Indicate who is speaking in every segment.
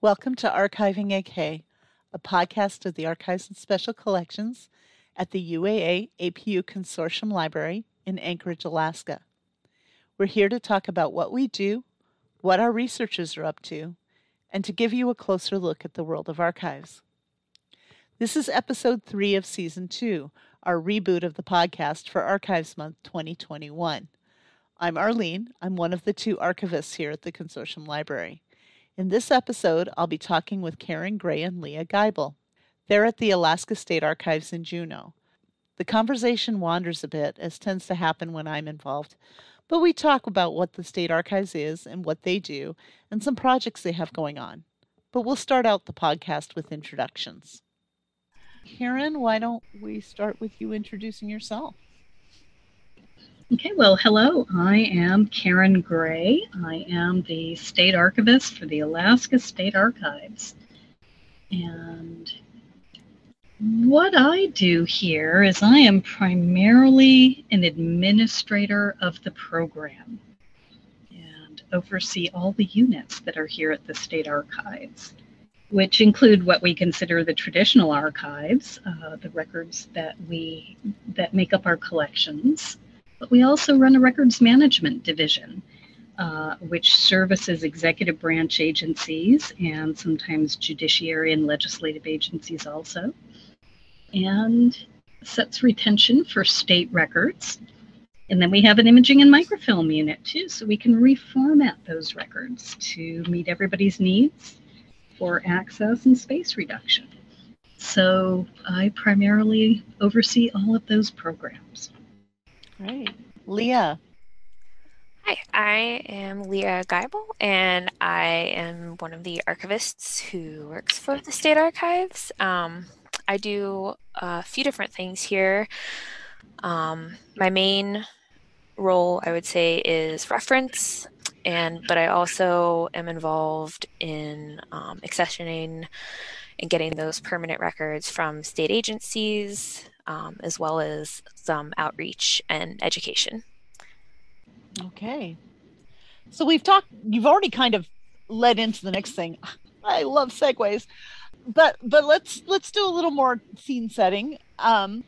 Speaker 1: Welcome to Archiving AK, a podcast of the Archives and Special Collections at the UAA APU Consortium Library in Anchorage, Alaska. We're here to talk about what we do, what our researchers are up to, and to give you a closer look at the world of archives. This is episode three of season two, our reboot of the podcast for Archives Month 2021. I'm Arlene. I'm one of the two archivists here at the Consortium Library. In this episode, I'll be talking with Karen Gray and Leah Geibel. They're at the Alaska State Archives in Juneau. The conversation wanders a bit, as tends to happen when I'm involved, but we talk about what the State Archives is and what they do, and some projects they have going on. But we'll start out the podcast with introductions. Karen, why don't we start with you introducing yourself?
Speaker 2: Okay, well, hello. I am Karen Gray. I am the state archivist for the Alaska State Archives. And what I do here is I am primarily an administrator of the program and oversee all the units that are here at the state archives, which include what we consider the traditional archives, uh, the records that we that make up our collections but we also run a records management division, uh, which services executive branch agencies and sometimes judiciary and legislative agencies also, and sets retention for state records. And then we have an imaging and microfilm unit too, so we can reformat those records to meet everybody's needs for access and space reduction. So I primarily oversee all of those programs.
Speaker 1: Great. Leah.
Speaker 3: Hi, I am Leah Geibel, and I am one of the archivists who works for the State Archives. Um, I do a few different things here. Um, my main role, I would say, is reference, and but I also am involved in um, accessioning and getting those permanent records from state agencies, um, as well as some outreach and education.
Speaker 1: Okay. So we've talked, you've already kind of led into the next thing. I love segues. But but let's let's do a little more scene setting. Um,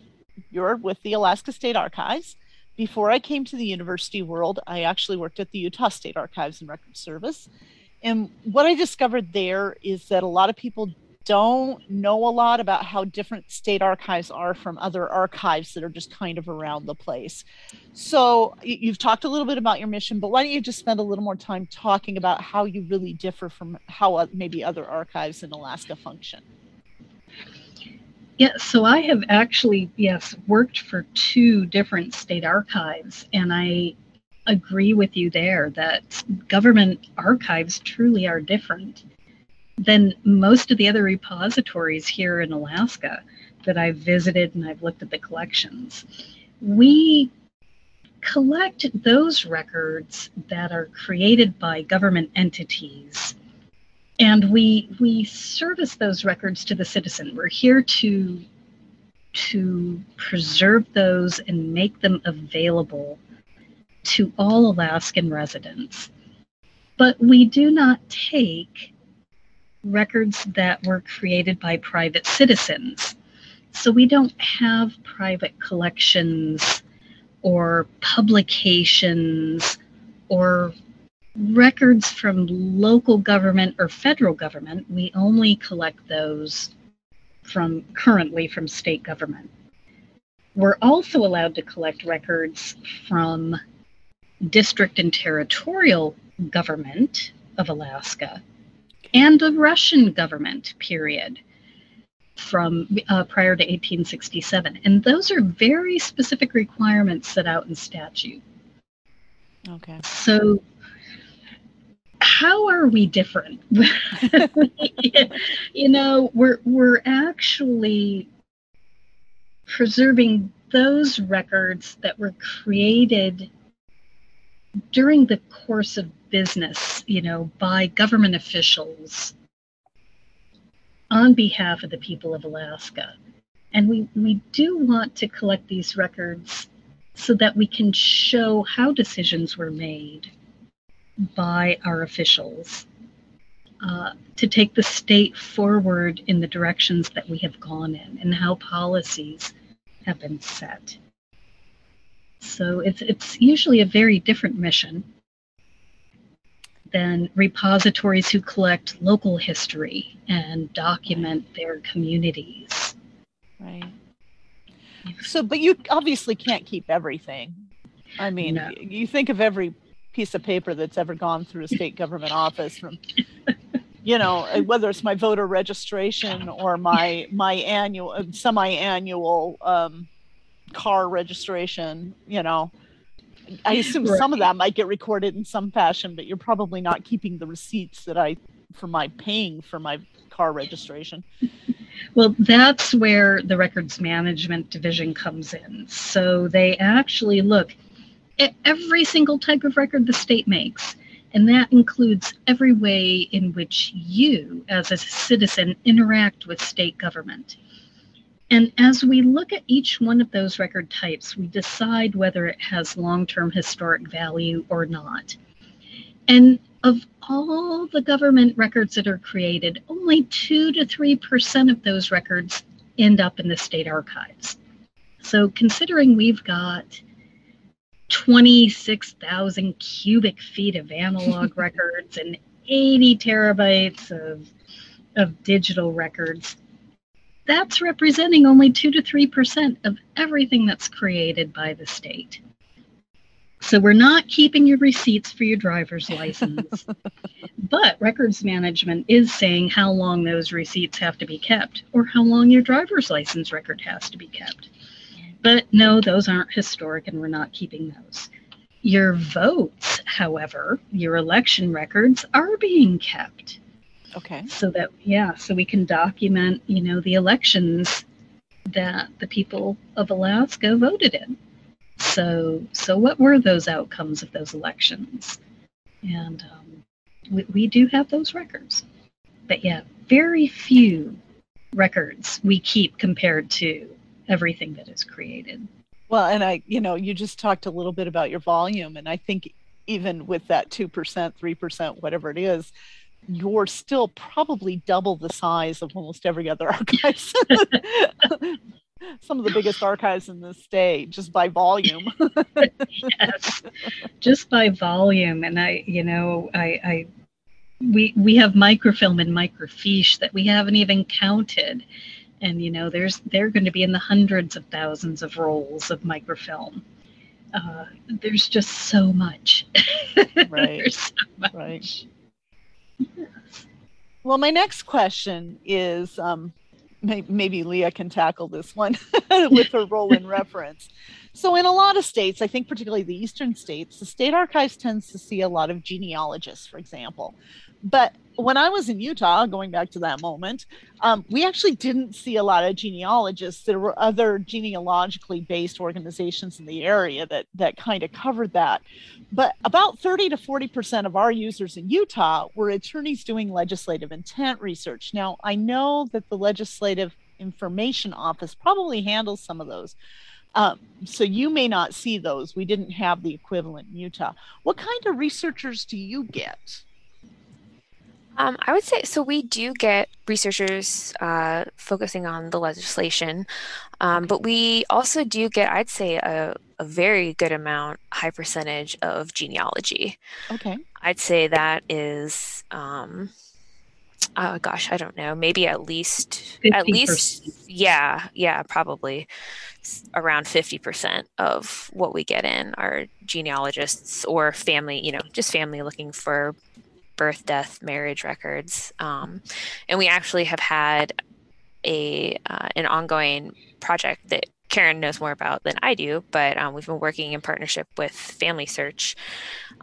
Speaker 1: you're with the Alaska State Archives. Before I came to the university world, I actually worked at the Utah State Archives and Records Service. And what I discovered there is that a lot of people don't know a lot about how different state archives are from other archives that are just kind of around the place. So you've talked a little bit about your mission, but why don't you just spend a little more time talking about how you really differ from how uh, maybe other archives in Alaska function?
Speaker 2: Yeah, so I have actually, yes, worked for two different state archives, and I agree with you there that government archives truly are different than most of the other repositories here in Alaska that I've visited and I've looked at the collections. We collect those records that are created by government entities and we we service those records to the citizen we're here to to preserve those and make them available to all alaskan residents but we do not take records that were created by private citizens. So we don't have private collections or publications or records from local government or federal government. We only collect those from currently from state government. We're also allowed to collect records from district and territorial government of Alaska and the Russian government period from uh, prior to 1867. And those are very specific requirements set out in statute.
Speaker 1: Okay.
Speaker 2: So, how are we different? you know, we're we're actually preserving those records that were created during the course of business, you know, by government officials on behalf of the people of Alaska. And we, we do want to collect these records so that we can show how decisions were made by our officials uh, to take the state forward in the directions that we have gone in and how policies have been set. So it's it's usually a very different mission than repositories who collect local history and document their communities.
Speaker 1: Right. So, but you obviously can't keep everything. I mean, no. you think of every piece of paper that's ever gone through a state government office from you know uh, whether it's my voter registration or my my annual uh, semi-annual um, car registration you know i assume right. some of that might get recorded in some fashion but you're probably not keeping the receipts that i for my paying for my car registration
Speaker 2: well that's where the records management division comes in so they actually look at every single type of record the state makes and that includes every way in which you, as a citizen, interact with state government. And as we look at each one of those record types, we decide whether it has long term historic value or not. And of all the government records that are created, only 2 to 3% of those records end up in the state archives. So, considering we've got 26,000 cubic feet of analog records and 80 terabytes of, of digital records. That's representing only 2 to 3% of everything that's created by the state. So we're not keeping your receipts for your driver's license. but records management is saying how long those receipts have to be kept or how long your driver's license record has to be kept. But no, those aren't historic and we're not keeping those. Your votes, however, your election records are being kept.
Speaker 1: Okay.
Speaker 2: So that, yeah, so we can document, you know, the elections that the people of Alaska voted in. So, so what were those outcomes of those elections? And um, we, we do have those records. But yeah, very few records we keep compared to everything that is created.
Speaker 1: Well, and I, you know, you just talked a little bit about your volume, and I think even with that 2%, 3%, whatever it is, you're still probably double the size of almost every other archive. Some of the biggest archives in the state just by volume.
Speaker 2: yes, just by volume. And I, you know, I, I we we have microfilm and microfiche that we haven't even counted and you know there's they're going to be in the hundreds of thousands of rolls of microfilm uh, there's just so much
Speaker 1: right so much. right. well my next question is um, may- maybe leah can tackle this one with her role in reference. So in a lot of states i think particularly the eastern states the state archives tends to see a lot of genealogists for example but when I was in Utah, going back to that moment, um, we actually didn't see a lot of genealogists. There were other genealogically based organizations in the area that that kind of covered that. But about 30 to 40 percent of our users in Utah were attorneys doing legislative intent research. Now, I know that the Legislative Information Office probably handles some of those. Um, so you may not see those. We didn't have the equivalent in Utah. What kind of researchers do you get?
Speaker 3: Um, I would say so. We do get researchers uh, focusing on the legislation, um, but we also do get, I'd say, a, a, very good amount, high percentage of genealogy.
Speaker 1: Okay.
Speaker 3: I'd say that is, um, oh gosh, I don't know, maybe at least, 50%. at least, yeah, yeah, probably around 50% of what we get in are genealogists or family, you know, just family looking for birth, death, marriage records. Um, and we actually have had a uh, an ongoing project that Karen knows more about than I do, but um, we've been working in partnership with Family Search,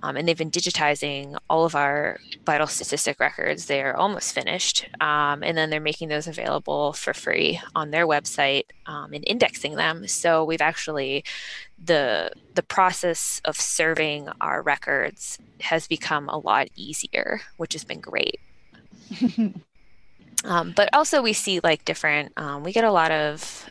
Speaker 3: um, and they've been digitizing all of our vital statistic records. They're almost finished, um, and then they're making those available for free on their website um, and indexing them. So we've actually the the process of serving our records has become a lot easier, which has been great. um, but also, we see like different. Um, we get a lot of.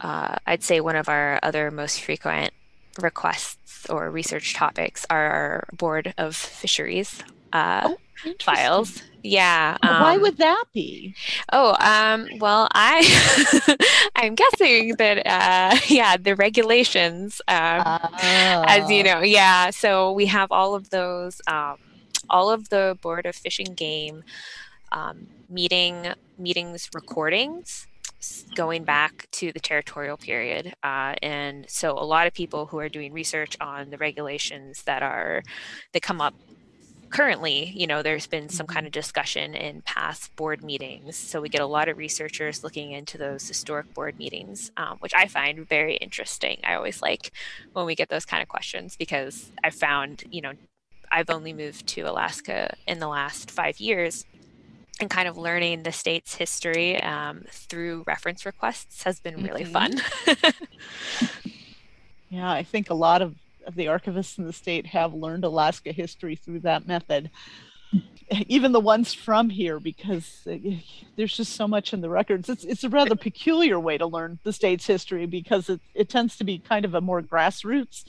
Speaker 3: Uh, I'd say one of our other most frequent requests or research topics are our board of fisheries uh, oh, files. Yeah.
Speaker 1: Um, Why would that be?
Speaker 3: Oh, um, well, I I'm guessing that uh, yeah, the regulations, um, as you ah. know, yeah. So we have all of those, um, all of the Board of Fishing Game um, meeting meetings recordings going back to the territorial period. Uh, and so a lot of people who are doing research on the regulations that are that come up currently, you know, there's been some kind mm-hmm. of discussion in past board meetings. So we get a lot of researchers looking into those historic board meetings, um, which I find very interesting. I always like when we get those kind of questions because I found, you know, I've only moved to Alaska in the last five years and kind of learning the state's history um, through reference requests has been really mm-hmm. fun.
Speaker 1: yeah, I think a lot of, of the archivists in the state have learned Alaska history through that method. Even the ones from here, because uh, there's just so much in the records. It's, it's a rather peculiar way to learn the state's history because it, it tends to be kind of a more grassroots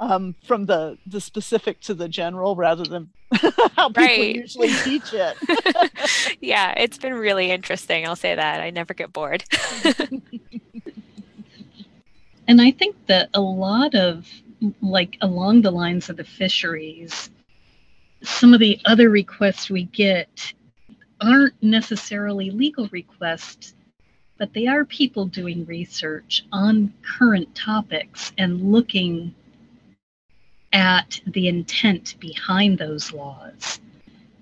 Speaker 1: um, from the the specific to the general rather than how people right. usually teach it.
Speaker 3: yeah, it's been really interesting. I'll say that. I never get bored.
Speaker 2: and I think that a lot of like along the lines of the fisheries, some of the other requests we get aren't necessarily legal requests but they are people doing research on current topics and looking at the intent behind those laws.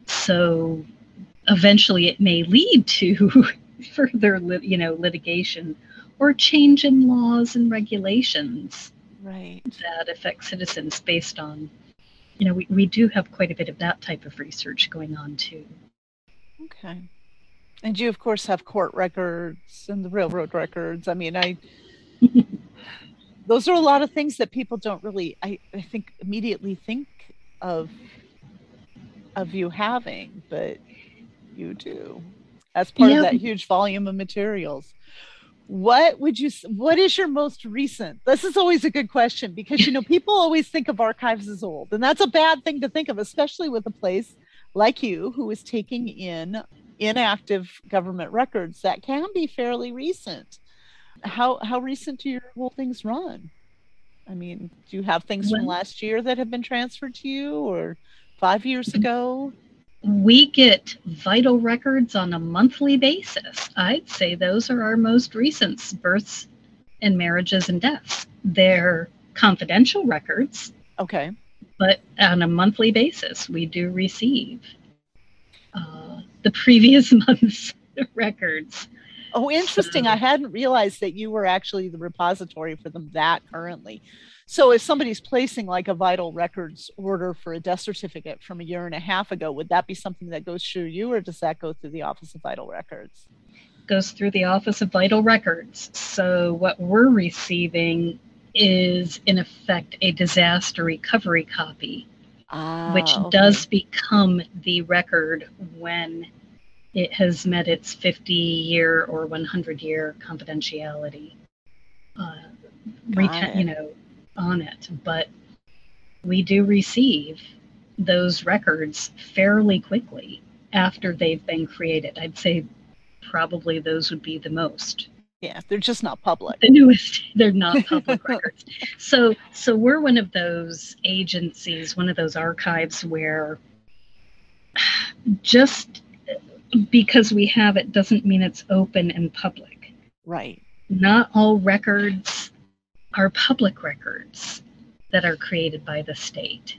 Speaker 2: So eventually it may lead to further lit, you know litigation or change in laws and regulations
Speaker 1: right.
Speaker 2: that affect citizens based on you know we, we do have quite a bit of that type of research going on too.
Speaker 1: Okay. And you of course have court records and the railroad records. I mean i those are a lot of things that people don't really I, I think immediately think of of you having but you do. As part yeah. of that huge volume of materials. What would you what is your most recent? This is always a good question because you know people always think of archives as old and that's a bad thing to think of especially with a place like you who is taking in inactive government records that can be fairly recent how how recent do your whole things run? I mean, do you have things from last year that have been transferred to you or five years ago?
Speaker 2: We get vital records on a monthly basis. I'd say those are our most recent births and marriages and deaths. They're confidential records.
Speaker 1: Okay.
Speaker 2: But on a monthly basis, we do receive uh, the previous month's records.
Speaker 1: Oh, interesting. I hadn't realized that you were actually the repository for them that currently. So if somebody's placing like a vital records order for a death certificate from a year and a half ago, would that be something that goes through you or does that go through the Office of Vital Records?
Speaker 2: Goes through the Office of Vital Records. So what we're receiving is in effect a disaster recovery copy, ah, which okay. does become the record when it has met its 50 year or 100 year confidentiality uh, you know on it. But we do receive those records fairly quickly after they've been created. I'd say probably those would be the most.
Speaker 1: Yeah they're just not public.
Speaker 2: The newest they're not public records. So so we're one of those agencies one of those archives where just because we have it doesn't mean it's open and public.
Speaker 1: Right.
Speaker 2: Not all records are public records that are created by the state.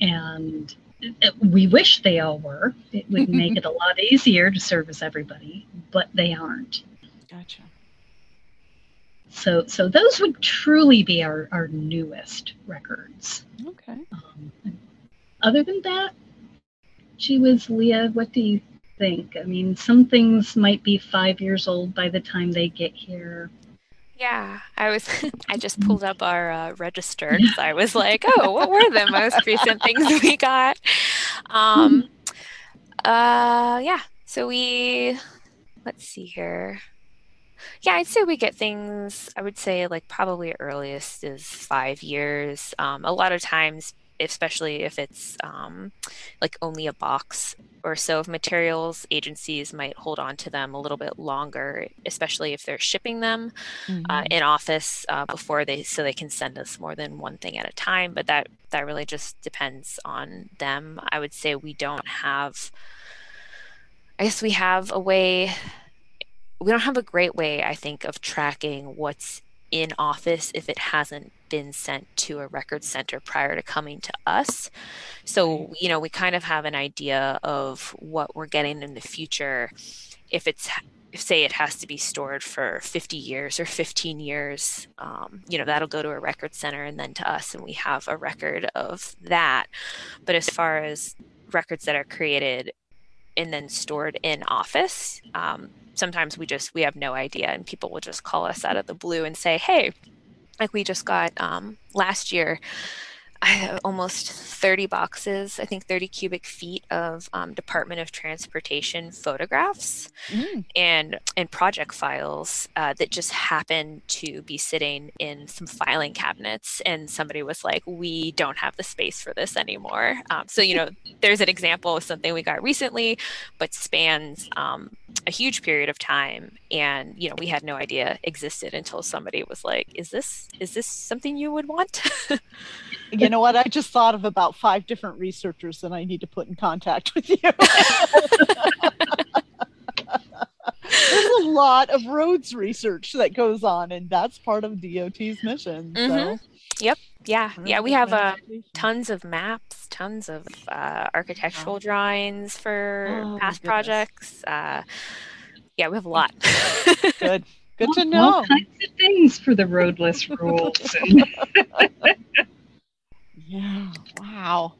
Speaker 2: And we wish they all were. It would make it a lot easier to service everybody, but they aren't.
Speaker 1: Gotcha.
Speaker 2: So, so those would truly be our, our newest records.
Speaker 1: Okay. Um,
Speaker 2: other than that, she was Leah, what do you think. I mean, some things might be five years old by the time they get here.
Speaker 3: Yeah, I was. I just pulled up our uh, register because I was like, "Oh, what were the most recent things we got?" Um, uh, yeah. So we, let's see here. Yeah, I'd say we get things. I would say like probably earliest is five years. Um, a lot of times especially if it's um, like only a box or so of materials, agencies might hold on to them a little bit longer, especially if they're shipping them uh, mm-hmm. uh, in office uh, before they so they can send us more than one thing at a time. But that that really just depends on them. I would say we don't have. I guess we have a way. We don't have a great way, I think, of tracking what's in office if it hasn't been sent to a record center prior to coming to us. So, you know, we kind of have an idea of what we're getting in the future. If it's if say it has to be stored for 50 years or 15 years um, you know that'll go to a record center and then to us and we have a record of that. But as far as records that are created and then stored in office um, sometimes we just we have no idea and people will just call us out of the blue and say hey like we just got um, last year almost 30 boxes, I think 30 cubic feet of um, Department of Transportation photographs mm. and and project files uh, that just happened to be sitting in some filing cabinets. And somebody was like, "We don't have the space for this anymore." Um, so you know, there's an example of something we got recently, but spans um, a huge period of time, and you know, we had no idea existed until somebody was like, "Is this is this something you would want?"
Speaker 1: you know what? I just thought of about five different researchers that I need to put in contact with you. There's a lot of roads research that goes on, and that's part of DOT's mission. Mm-hmm.
Speaker 3: Yep. Yeah. Yeah. We have uh, tons of maps, tons of uh, architectural drawings for oh, past projects. Uh, yeah, we have a lot.
Speaker 1: Good. Good to know.
Speaker 2: All kinds of things for the roadless rules.
Speaker 1: Yeah. Wow.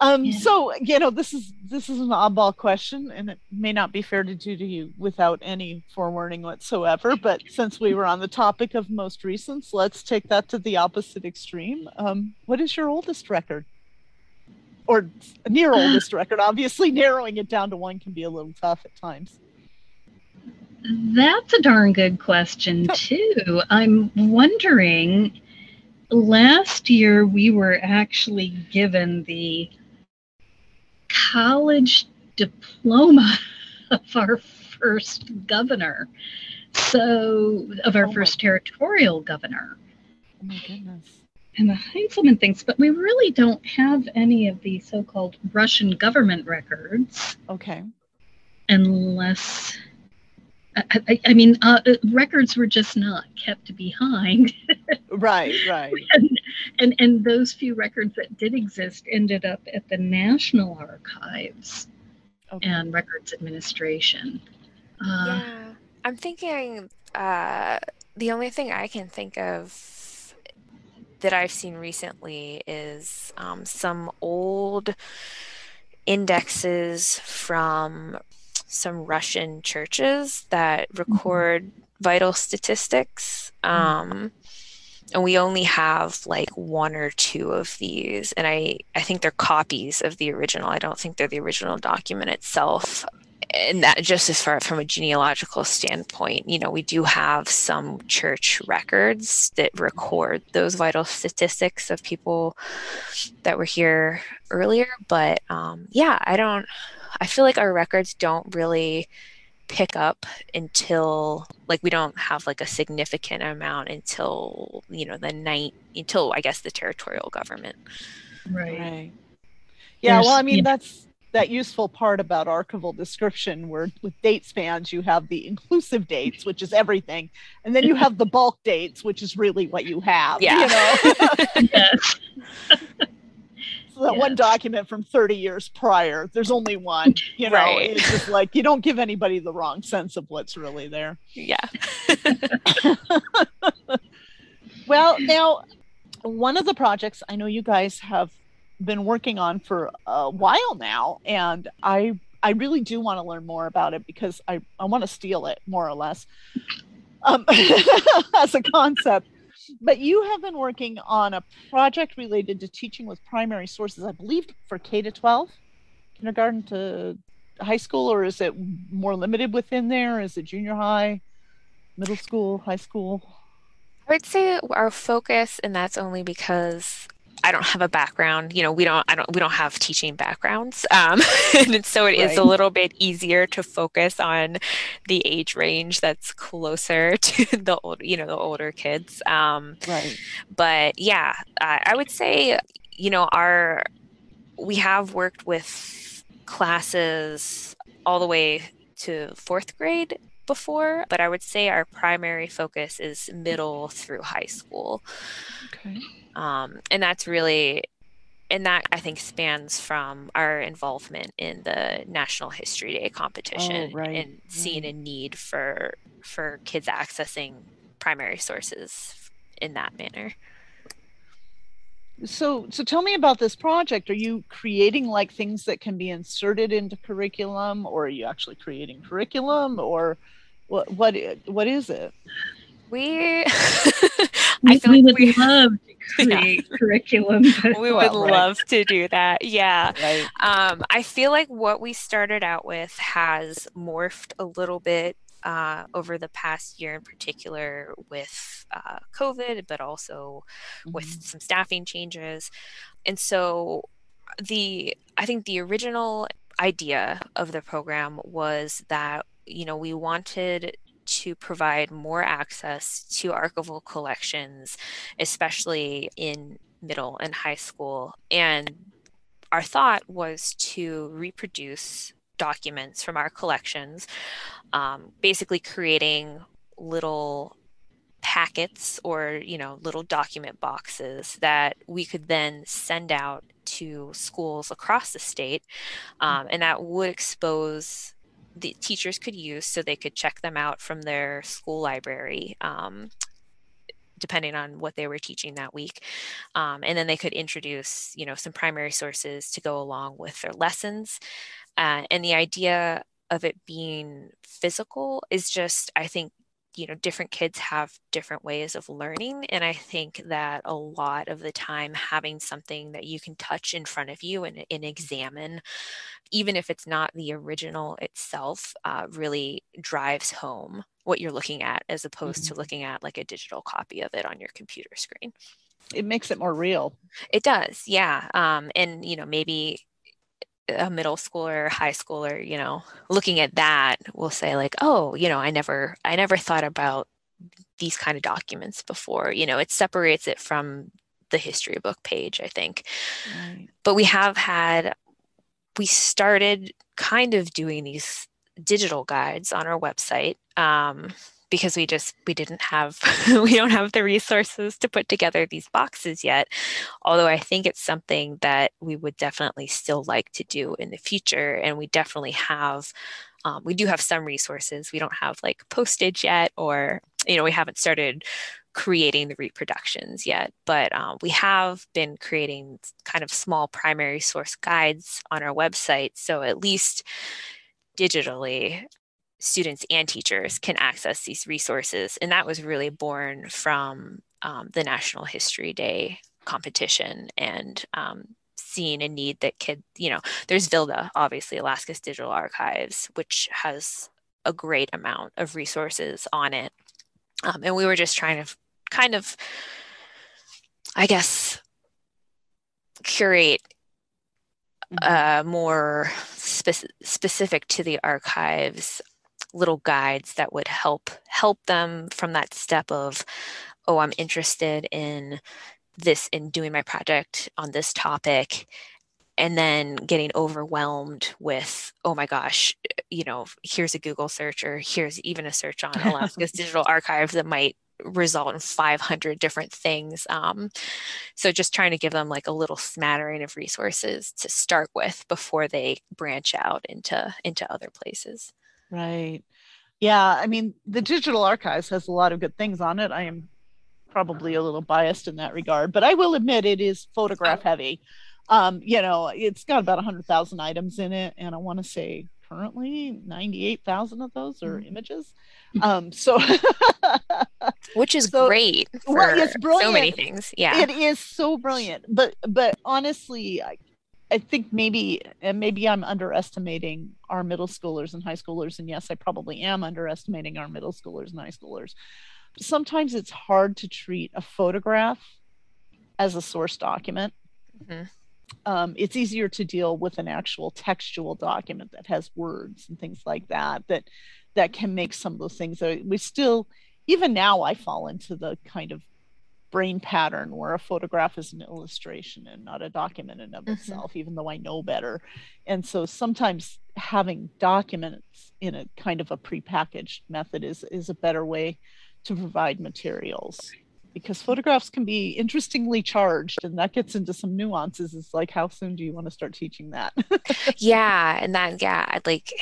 Speaker 1: Um, yeah. so you know, this is this is an oddball question, and it may not be fair to do to you without any forewarning whatsoever. But since we were on the topic of most recents, let's take that to the opposite extreme. Um, what is your oldest record? Or near oldest record? Obviously, narrowing it down to one can be a little tough at times.
Speaker 2: That's a darn good question too. I'm wondering last year we were actually given the college diploma of our first governor. So, of our oh first territorial governor.
Speaker 1: Oh my goodness.
Speaker 2: And the Heintzleman things, but we really don't have any of the so called Russian government records.
Speaker 1: Okay.
Speaker 2: Unless I, I mean, uh, uh, records were just not kept behind.
Speaker 1: right, right.
Speaker 2: and, and, and those few records that did exist ended up at the National Archives okay. and Records Administration.
Speaker 3: Uh, yeah, I'm thinking. Uh, the only thing I can think of that I've seen recently is um, some old indexes from some Russian churches that mm-hmm. record mm-hmm. vital statistics. Mm-hmm. Um, and we only have like one or two of these and i i think they're copies of the original i don't think they're the original document itself and that just as far from a genealogical standpoint you know we do have some church records that record those vital statistics of people that were here earlier but um, yeah i don't I feel like our records don't really pick up until like we don't have like a significant amount until you know the night until I guess the territorial government.
Speaker 2: Right. right.
Speaker 1: Yeah, There's, well, I mean that's that useful part about archival description where with date spans you have the inclusive dates which is everything and then you have the bulk dates which is really what you have
Speaker 3: yeah.
Speaker 1: you know that yes. one document from 30 years prior. There's only one. You know, right. it's just like you don't give anybody the wrong sense of what's really there.
Speaker 3: Yeah.
Speaker 1: well, now one of the projects I know you guys have been working on for a while now, and I I really do want to learn more about it because I, I want to steal it more or less um, as a concept but you have been working on a project related to teaching with primary sources, I believe, for K to 12, kindergarten to high school, or is it more limited within there? Is it junior high, middle school, high school?
Speaker 3: I would say our focus, and that's only because I don't have a background, you know, we don't, I don't, we don't have teaching backgrounds. Um, and so it right. is a little bit easier to focus on the age range that's closer to the old, you know, the older kids. Um,
Speaker 1: right.
Speaker 3: But yeah, I, I would say, you know, our, we have worked with classes all the way to fourth grade before, but I would say our primary focus is middle through high school.
Speaker 1: Okay.
Speaker 3: Um, and that's really, and that I think spans from our involvement in the National History Day competition
Speaker 1: oh, right,
Speaker 3: and seeing a need for for kids accessing primary sources in that manner.
Speaker 1: So, so tell me about this project. Are you creating like things that can be inserted into curriculum, or are you actually creating curriculum, or what? What? What is it?
Speaker 3: We, I feel
Speaker 2: we, we would we, love to create yeah. curriculum.
Speaker 3: we would well, love right. to do that. Yeah. Right. Um, I feel like what we started out with has morphed a little bit uh, over the past year in particular with uh, COVID, but also mm-hmm. with some staffing changes. And so the I think the original idea of the program was that you know we wanted to provide more access to archival collections, especially in middle and high school. And our thought was to reproduce documents from our collections, um, basically creating little packets or you know little document boxes that we could then send out to schools across the state um, and that would expose the teachers could use so they could check them out from their school library um, depending on what they were teaching that week. Um, and then they could introduce you know some primary sources to go along with their lessons. Uh, and the idea of it being physical is just i think you know different kids have different ways of learning and i think that a lot of the time having something that you can touch in front of you and, and examine even if it's not the original itself uh, really drives home what you're looking at as opposed mm-hmm. to looking at like a digital copy of it on your computer screen
Speaker 1: it makes it more real
Speaker 3: it does yeah um, and you know maybe a middle schooler high schooler you know looking at that will say like oh you know i never i never thought about these kind of documents before you know it separates it from the history book page i think right. but we have had we started kind of doing these digital guides on our website um, because we just we didn't have we don't have the resources to put together these boxes yet. Although i think it's something that we would definitely still like to do in the future and we definitely have um, we do have some resources. We don't have like postage yet or you know we haven't started creating the reproductions yet but um, we have been creating kind of small primary source guides on our website. So at least digitally students and teachers can access these resources. And that was really born from um, the National History Day competition and um, seeing a need that kid, you know, there's VILDA, obviously, Alaska's Digital Archives, which has a great amount of resources on it. Um, and we were just trying to kind of, I guess, curate uh, more spe- specific to the archives little guides that would help help them from that step of oh i'm interested in this in doing my project on this topic and then getting overwhelmed with oh my gosh you know here's a google search or here's even a search on alaska's digital archive that might result in 500 different things um, so just trying to give them like a little smattering of resources to start with before they branch out into into other places
Speaker 1: Right. Yeah. I mean, the digital archives has a lot of good things on it. I am probably a little biased in that regard, but I will admit it is photograph heavy. Um, you know, it's got about 100,000 items in it, and I want to say currently 98,000 of those are mm-hmm. images. Um, so,
Speaker 3: which is so, great well, it's brilliant. so many things. Yeah,
Speaker 1: it is so brilliant. But, but honestly, I, think maybe and maybe I'm underestimating our middle schoolers and high schoolers, and yes, I probably am underestimating our middle schoolers and high schoolers. Sometimes it's hard to treat a photograph as a source document.
Speaker 3: Mm-hmm.
Speaker 1: Um, it's easier to deal with an actual textual document that has words and things like that that that can make some of those things. We still, even now, I fall into the kind of brain pattern where a photograph is an illustration and not a document in of mm-hmm. itself even though i know better. And so sometimes having documents in a kind of a prepackaged method is is a better way to provide materials. Because photographs can be interestingly charged and that gets into some nuances. It's like how soon do you want to start teaching that?
Speaker 3: Yeah and that yeah like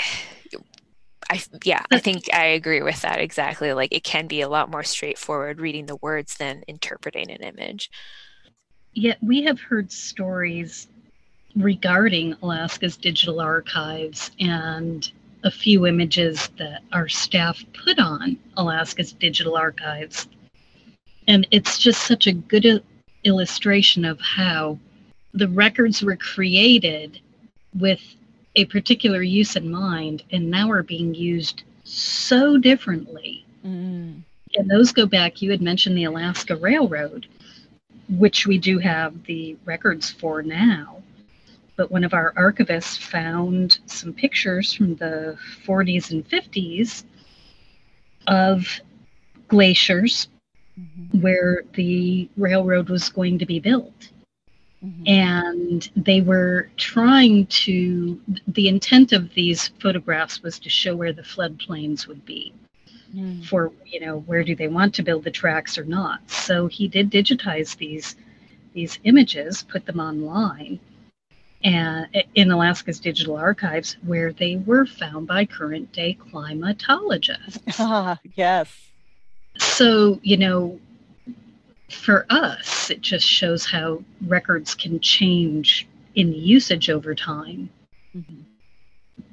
Speaker 3: I yeah, I think I agree with that exactly. Like it can be a lot more straightforward reading the words than interpreting an image.
Speaker 2: Yet we have heard stories regarding Alaska's digital archives and a few images that our staff put on Alaska's digital archives. And it's just such a good illustration of how the records were created with a particular use in mind and now are being used so differently. Mm. And those go back, you had mentioned the Alaska Railroad, which we do have the records for now. But one of our archivists found some pictures from the 40s and 50s of glaciers mm-hmm. where the railroad was going to be built. Mm-hmm. And they were trying to, the intent of these photographs was to show where the floodplains would be mm. for, you know, where do they want to build the tracks or not. So he did digitize these, these images, put them online and in Alaska's digital archives where they were found by current day climatologists.
Speaker 1: Ah, yes.
Speaker 2: So, you know, for us, it just shows how records can change in usage over time. Mm-hmm.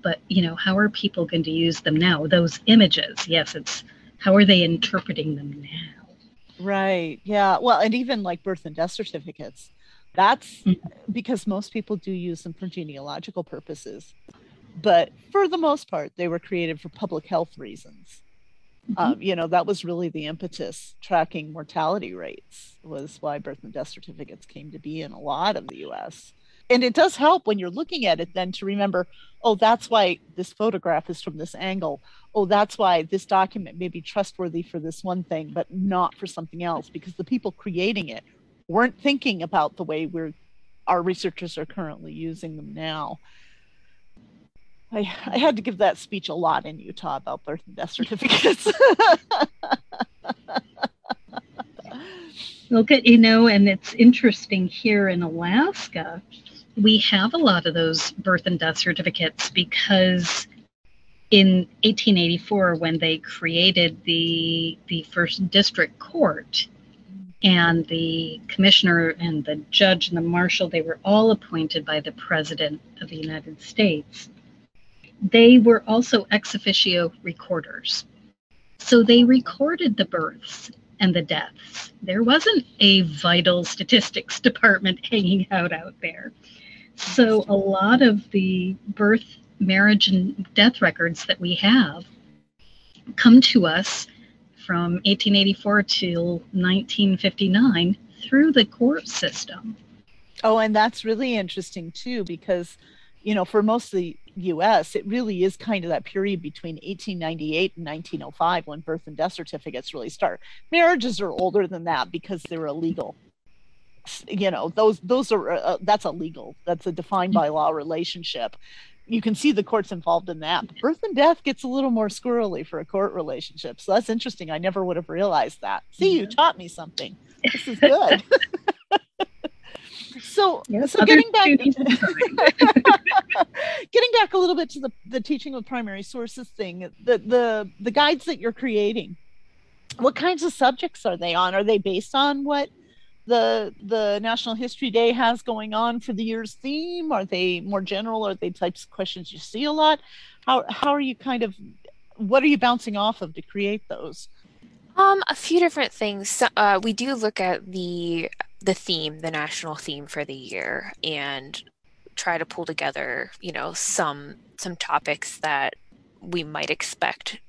Speaker 2: But, you know, how are people going to use them now? Those images, yes, it's how are they interpreting them now?
Speaker 1: Right. Yeah. Well, and even like birth and death certificates, that's mm-hmm. because most people do use them for genealogical purposes. But for the most part, they were created for public health reasons. Mm-hmm. Um, you know, that was really the impetus. Tracking mortality rates was why birth and death certificates came to be in a lot of the US. And it does help when you're looking at it then to remember, oh, that's why this photograph is from this angle. Oh, that's why this document may be trustworthy for this one thing, but not for something else, because the people creating it weren't thinking about the way we're our researchers are currently using them now. I, I had to give that speech a lot in Utah about birth and death certificates.
Speaker 2: Look at, you know, and it's interesting here in Alaska, we have a lot of those birth and death certificates because in 1884, when they created the, the first district court, and the commissioner and the judge and the marshal, they were all appointed by the president of the United States they were also ex officio recorders. So they recorded the births and the deaths. There wasn't a vital statistics department hanging out out there. So a lot of the birth, marriage, and death records that we have come to us from 1884 till 1959 through the court system.
Speaker 1: Oh, and that's really interesting too, because, you know, for most of the US, it really is kind of that period between 1898 and 1905 when birth and death certificates really start. Marriages are older than that because they're illegal. You know, those those are uh, uh that's illegal. That's a defined by law relationship. You can see the courts involved in that. Birth and death gets a little more squirrely for a court relationship. So that's interesting. I never would have realized that. See, you taught me something. This is good. so yes, so getting back getting back a little bit to the the teaching with primary sources thing the the the guides that you're creating what kinds of subjects are they on? Are they based on what the the national history day has going on for the year's theme? Are they more general? Are they types of questions you see a lot? How how are you kind of what are you bouncing off of to create those?
Speaker 3: Um, a few different things. Uh, we do look at the the theme, the national theme for the year, and try to pull together, you know, some some topics that we might expect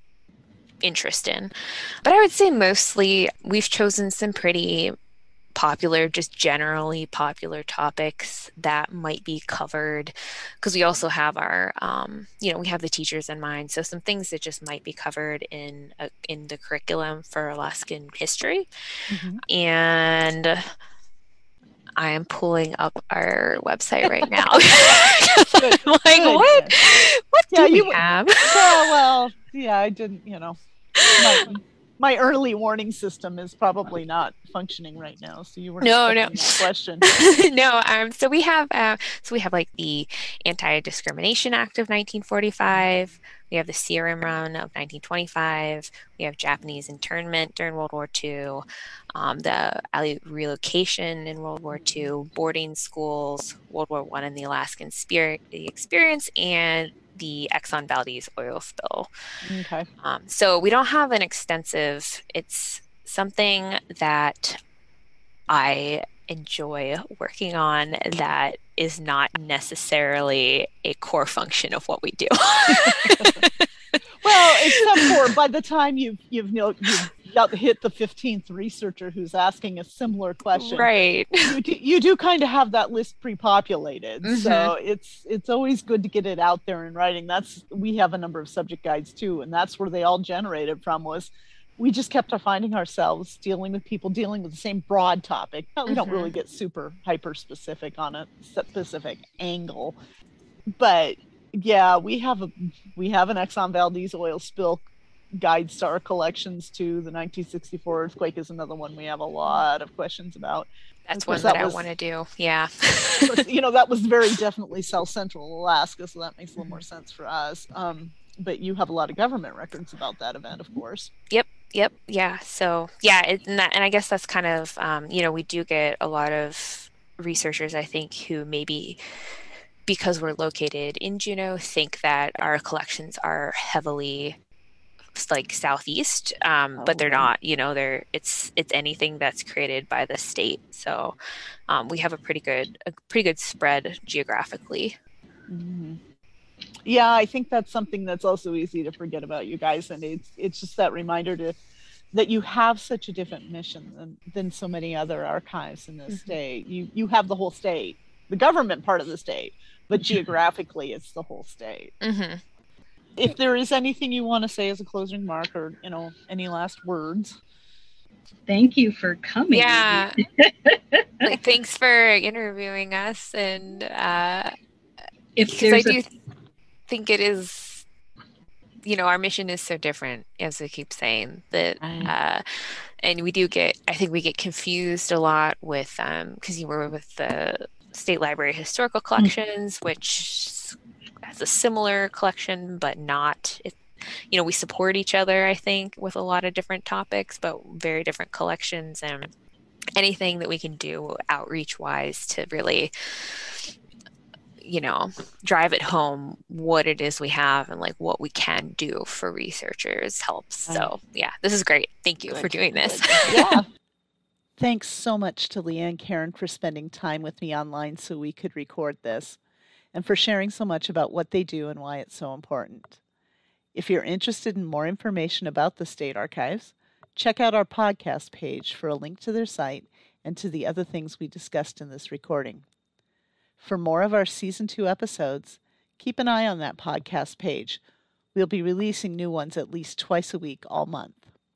Speaker 3: interest in. But I would say mostly we've chosen some pretty popular, just generally popular topics that might be covered. Because we also have our, um, you know, we have the teachers in mind. So some things that just might be covered in a, in the curriculum for Alaskan history, mm-hmm. and. I am pulling up our website right now. Like, what? What yeah, do you, we have?
Speaker 1: Yeah, well, yeah, I didn't, you know. My, my early warning system is probably not functioning right now. So you were
Speaker 3: no, no
Speaker 1: question.
Speaker 3: no, um, so we have uh, so we have like the Anti Discrimination Act of 1945. We have the Serum Run of 1925. We have Japanese internment during World War II, um, the relocation in World War II, boarding schools, World War One, and the Alaskan spirit, the experience, and the Exxon Valdez oil spill.
Speaker 1: Okay.
Speaker 3: Um, so we don't have an extensive. It's something that I enjoy working on that is not necessarily a core function of what we do.
Speaker 1: well, except for by the time you've you've, you know, you've hit the 15th researcher who's asking a similar question
Speaker 3: right
Speaker 1: you do, you do kind of have that list pre-populated mm-hmm. so it's it's always good to get it out there in writing that's we have a number of subject guides too and that's where they all generated from was we just kept finding ourselves dealing with people dealing with the same broad topic we mm-hmm. don't really mm-hmm. get super hyper specific on a specific angle but yeah we have a we have an exxon valdez oil spill guide star collections too. The 1964 earthquake is another one we have a lot of questions about.
Speaker 3: That's one that, that was, I want to do. Yeah.
Speaker 1: you know, that was very definitely South Central Alaska, so that makes a little more sense for us. Um, but you have a lot of government records about that event, of course.
Speaker 3: Yep. Yep. Yeah. So yeah, it, and, that, and I guess that's kind of um, you know we do get a lot of researchers I think who maybe because we're located in Juneau think that our collections are heavily like southeast um, oh, but they're not you know they're it's it's anything that's created by the state so um, we have a pretty good a pretty good spread geographically
Speaker 1: mm-hmm. Yeah i think that's something that's also easy to forget about you guys and it's it's just that reminder to that you have such a different mission than, than so many other archives in this mm-hmm. state. You you have the whole state the government part of the state but geographically it's the whole state.
Speaker 3: Mm-hmm.
Speaker 1: If there is anything you want to say as a closing remark or you know any last words.
Speaker 2: Thank you for coming.
Speaker 3: Yeah. Like thanks for interviewing us and uh if because i do think it is you know our mission is so different as we keep saying that uh and we do get i think we get confused a lot with um because you were with the state library historical mm. collections which has a similar collection, but not. It, you know, we support each other. I think with a lot of different topics, but very different collections and anything that we can do outreach wise to really you know drive it home what it is we have and like what we can do for researchers helps so yeah this is great thank you Good. for doing this
Speaker 1: yeah thanks so much to leanne karen for spending time with me online so we could record this and for sharing so much about what they do and why it's so important. If you're interested in more information about the State Archives, check out our podcast page for a link to their site and to the other things we discussed in this recording. For more of our Season 2 episodes, keep an eye on that podcast page. We'll be releasing new ones at least twice a week all month.